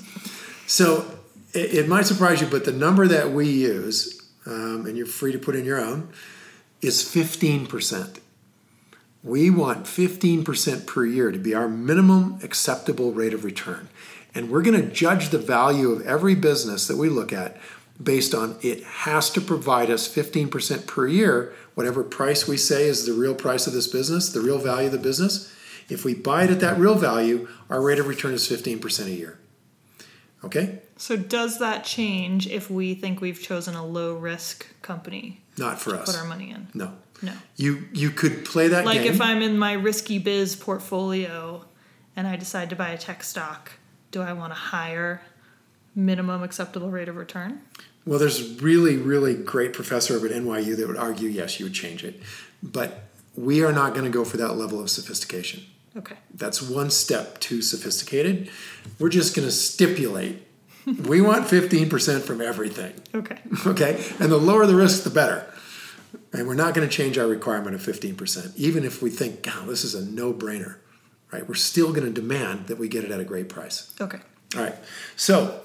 So it, it might surprise you, but the number that we use, um, and you're free to put in your own, is 15%. We want 15% per year to be our minimum acceptable rate of return. And we're going to judge the value of every business that we look at based on it has to provide us 15% per year, whatever price we say is the real price of this business, the real value of the business. If we buy it at that real value, our rate of return is 15% a year. Okay? So does that change if we think we've chosen a low risk company Not for to us. put our money in? No. No. You you could play that Like game. if I'm in my risky biz portfolio and I decide to buy a tech stock, do I want a higher minimum acceptable rate of return? Well, there's really, really great professor over at NYU that would argue yes, you would change it. But we are not going to go for that level of sophistication. Okay. That's one step too sophisticated. We're just going to stipulate we want 15% from everything. Okay. Okay? And the lower the risk, the better. And we're not going to change our requirement of 15%, even if we think, God, this is a no brainer, right? We're still going to demand that we get it at a great price. Okay. All right. So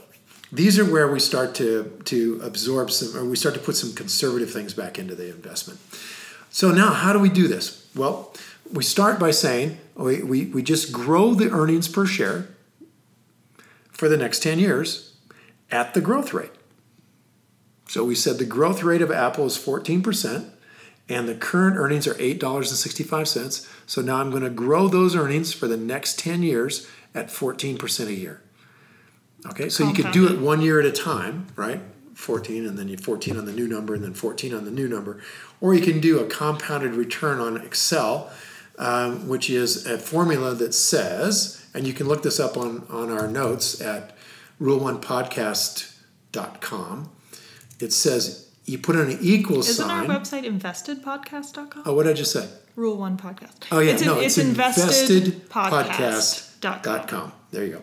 these are where we start to, to absorb some, or we start to put some conservative things back into the investment. So now, how do we do this? Well, we start by saying we, we, we just grow the earnings per share for the next 10 years at the growth rate. So we said the growth rate of Apple is 14%, and the current earnings are $8.65. So now I'm going to grow those earnings for the next 10 years at 14% a year. Okay, so you could do it one year at a time, right? 14 and then you 14 on the new number and then 14 on the new number. Or you can do a compounded return on Excel, um, which is a formula that says, and you can look this up on, on our notes at rule1podcast.com. It says you put in an equal sign. Isn't our website investedpodcast.com? oh, what did I just say? Rule one podcast. Oh yeah, it's, no, it's, it's, investedpodcast.com. investedpodcast.com. There you go.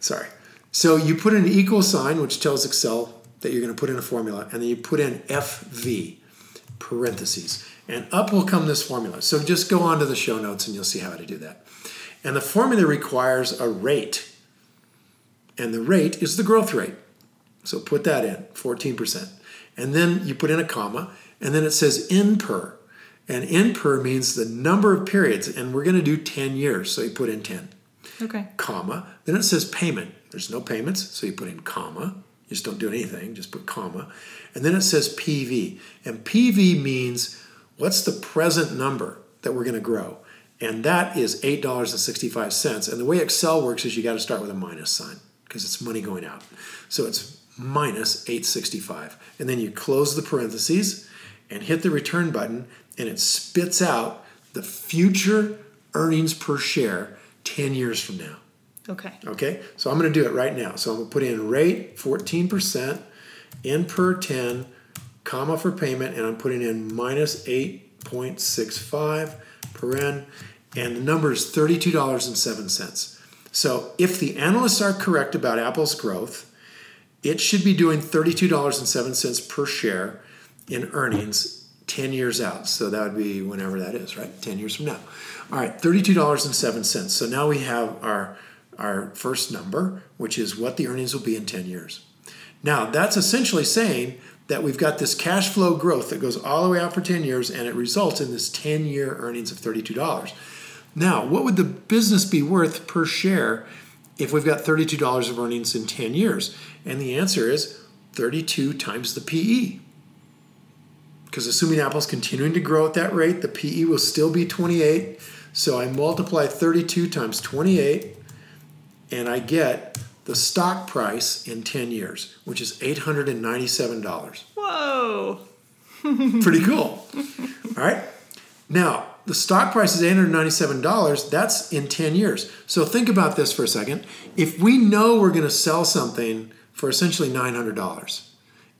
Sorry. So you put in an equal sign, which tells Excel that you're going to put in a formula, and then you put in FV parentheses, and up will come this formula. So just go on to the show notes, and you'll see how to do that. And the formula requires a rate, and the rate is the growth rate. So put that in, 14%. And then you put in a comma, and then it says nper. And nper means the number of periods, and we're going to do 10 years, so you put in 10, Okay. comma. Then it says payment. There's no payments, so you put in comma. You just don't do anything, just put comma. And then it says PV. And PV means what's the present number that we're going to grow? And that is $8.65. And the way Excel works is you got to start with a minus sign because it's money going out. So it's minus 865. And then you close the parentheses and hit the return button and it spits out the future earnings per share 10 years from now. Okay. Okay, so I'm going to do it right now. So I'm going to put in rate 14%, nper 10, comma for payment, and I'm putting in minus 8.65 per n, and the number is $32.07. So if the analysts are correct about Apple's growth, it should be doing $32.07 per share in earnings 10 years out. So that would be whenever that is, right? 10 years from now. All right, $32.07. So now we have our, our first number, which is what the earnings will be in 10 years. Now, that's essentially saying that we've got this cash flow growth that goes all the way out for 10 years and it results in this 10 year earnings of $32. Now, what would the business be worth per share if we've got $32 of earnings in 10 years? And the answer is 32 times the PE. Because assuming Apple's continuing to grow at that rate, the PE will still be 28. So I multiply 32 times 28 and I get the stock price in 10 years, which is $897. Whoa. Pretty cool. All right. Now, the stock price is $897. That's in 10 years. So think about this for a second. If we know we're going to sell something for essentially $900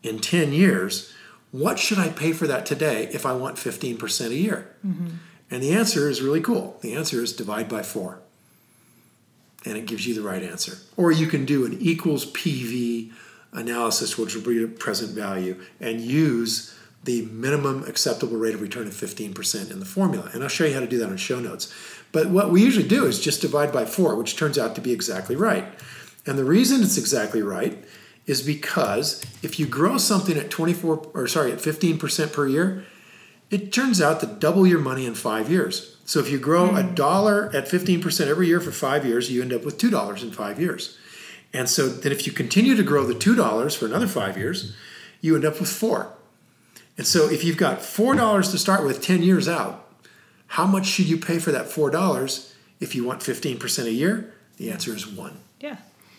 in 10 years, what should I pay for that today if I want 15% a year? Mm-hmm. And the answer is really cool. The answer is divide by four. And it gives you the right answer. Or you can do an equals PV analysis, which will be a present value, and use the minimum acceptable rate of return of 15% in the formula. And I'll show you how to do that on show notes. But what we usually do is just divide by four, which turns out to be exactly right. And the reason it's exactly right is because if you grow something at 24 or sorry at 15% per year, it turns out to double your money in 5 years. So if you grow a hmm. dollar at 15% every year for 5 years, you end up with $2 in 5 years. And so then if you continue to grow the $2 for another 5 years, you end up with 4. And so if you've got $4 to start with 10 years out, how much should you pay for that $4 if you want 15% a year? The answer is 1.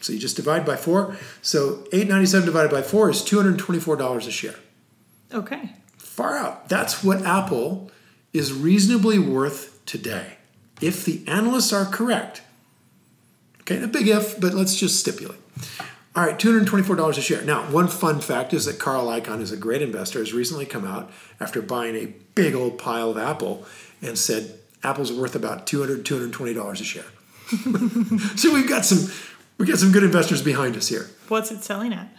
So you just divide by four. So 897 divided by four is $224 a share. Okay. Far out. That's what Apple is reasonably worth today. If the analysts are correct. Okay, a big if, but let's just stipulate. All right, $224 a share. Now, one fun fact is that Carl Icahn is a great investor, has recently come out after buying a big old pile of Apple and said Apple's worth about $200, $220 a share. so we've got some we got some good investors behind us here. What's it selling at?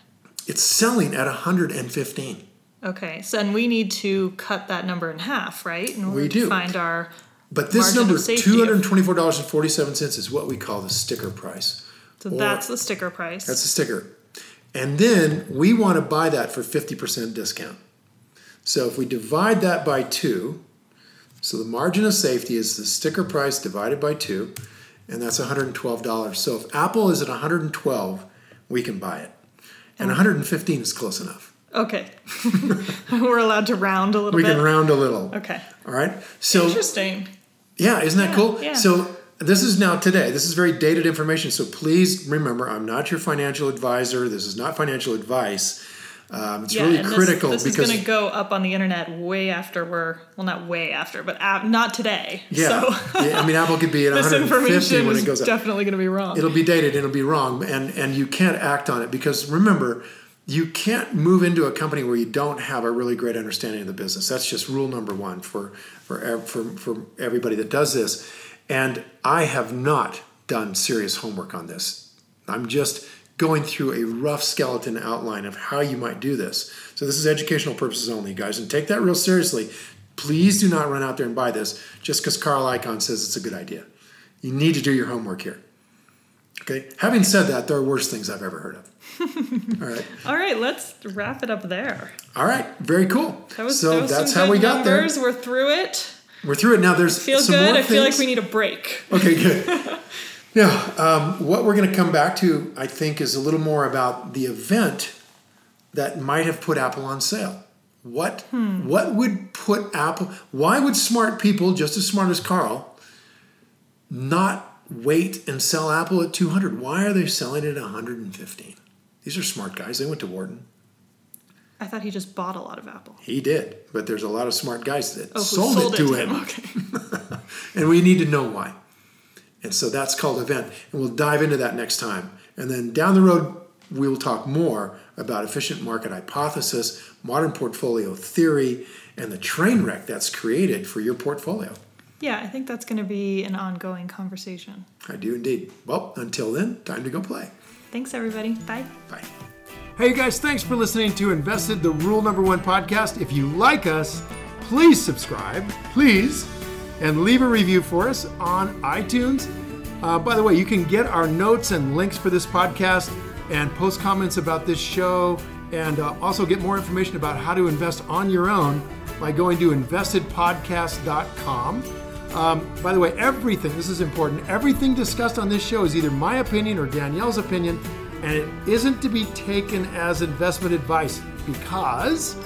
It's selling at 115. Okay, so and we need to cut that number in half, right? In order We do. to find our But this number, $224.47, is what we call the sticker price. so Or- that's the sticker price. That's the sticker. And then we want to buy that for 50% discount. So if we divide that by two, so the margin of safety is the sticker price divided by two, and that's $112. So if Apple is at 112, we can buy it. And 115 is close enough. okay. We're allowed to round a little We bit. can round a little. okay. All right. So Interesting. Yeah, isn't that Yeah, cool? yeah. So this is now today. This is very dated information. So please remember, I'm not your financial advisor. This is not financial advice. Um, it's yeah, really and this- critical this, because is going to go up on the internet way after we're well, not way after, but not today. yeah, So yeah, I mean Apple could be at this 150 information when it goes up. definitely going to be wrong. It'll be dated it'll be wrong, and and you can't act on it because remember. You can't move into a company where you don't have a really great understanding of the business. That's just rule number one for for for, for everybody that does this. And I have not done serious homework on this. I'm just going through a rough skeleton outline of how you might do this. So this is educational purposes only, guys, and take that real seriously. Please do not run out there and buy this just because Carl Icahn says it's a good idea. You need to do your homework here. Okay. Having said that, there are worse things I've ever heard of. All right. All right, let's wrap it up there. All right. Very cool. That was, so that was that's how we got numbers. We're through it. We're through it now. There's Feel good. I feel like we need a break. Okay, good. yeah, um, what we're going to come back to, I think, is a little more about the event that might have put Apple on sale. What what would put Apple? Why would smart people, just as smart as Carl, not wait and sell Apple at two hundred? Why are they selling it at one hundred and fifteen? These are smart guys. They went to Wharton. I thought he just bought a lot of Apple. He did, but there's a lot of smart guys that Oh, who sold, it to him. Okay. and we need to know why. And so that's called event. And we'll dive into that next time. And then down the road, we'll talk more about efficient market hypothesis, modern portfolio theory, and the train wreck that's created for your portfolio. Yeah, I think that's going to be an ongoing conversation. I do indeed. Well, until then, time to go play. Thanks, everybody. Bye. Bye. Hey, you guys, thanks for listening to Invested, the Rule Number One podcast. If you like us, please subscribe, please, and leave a review for us on iTunes. Uh, by the way, you can get our notes and links for this podcast and post comments about this show and uh, also get more information about how to invest on your own by going to investedpodcast.com. Um, by the way, everything, this is important, everything discussed on this show is either my opinion or Danielle's opinion, and it isn't to be taken as investment advice because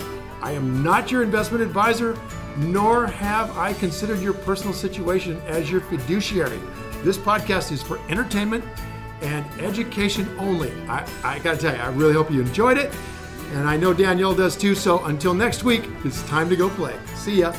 I am not your investment advisor, nor have I considered your personal situation as your fiduciary. This podcast is for entertainment and education only. I, I gotta tell you, I really hope you enjoyed it, and I know Danielle does too. So until next week, it's time to go play. See ya.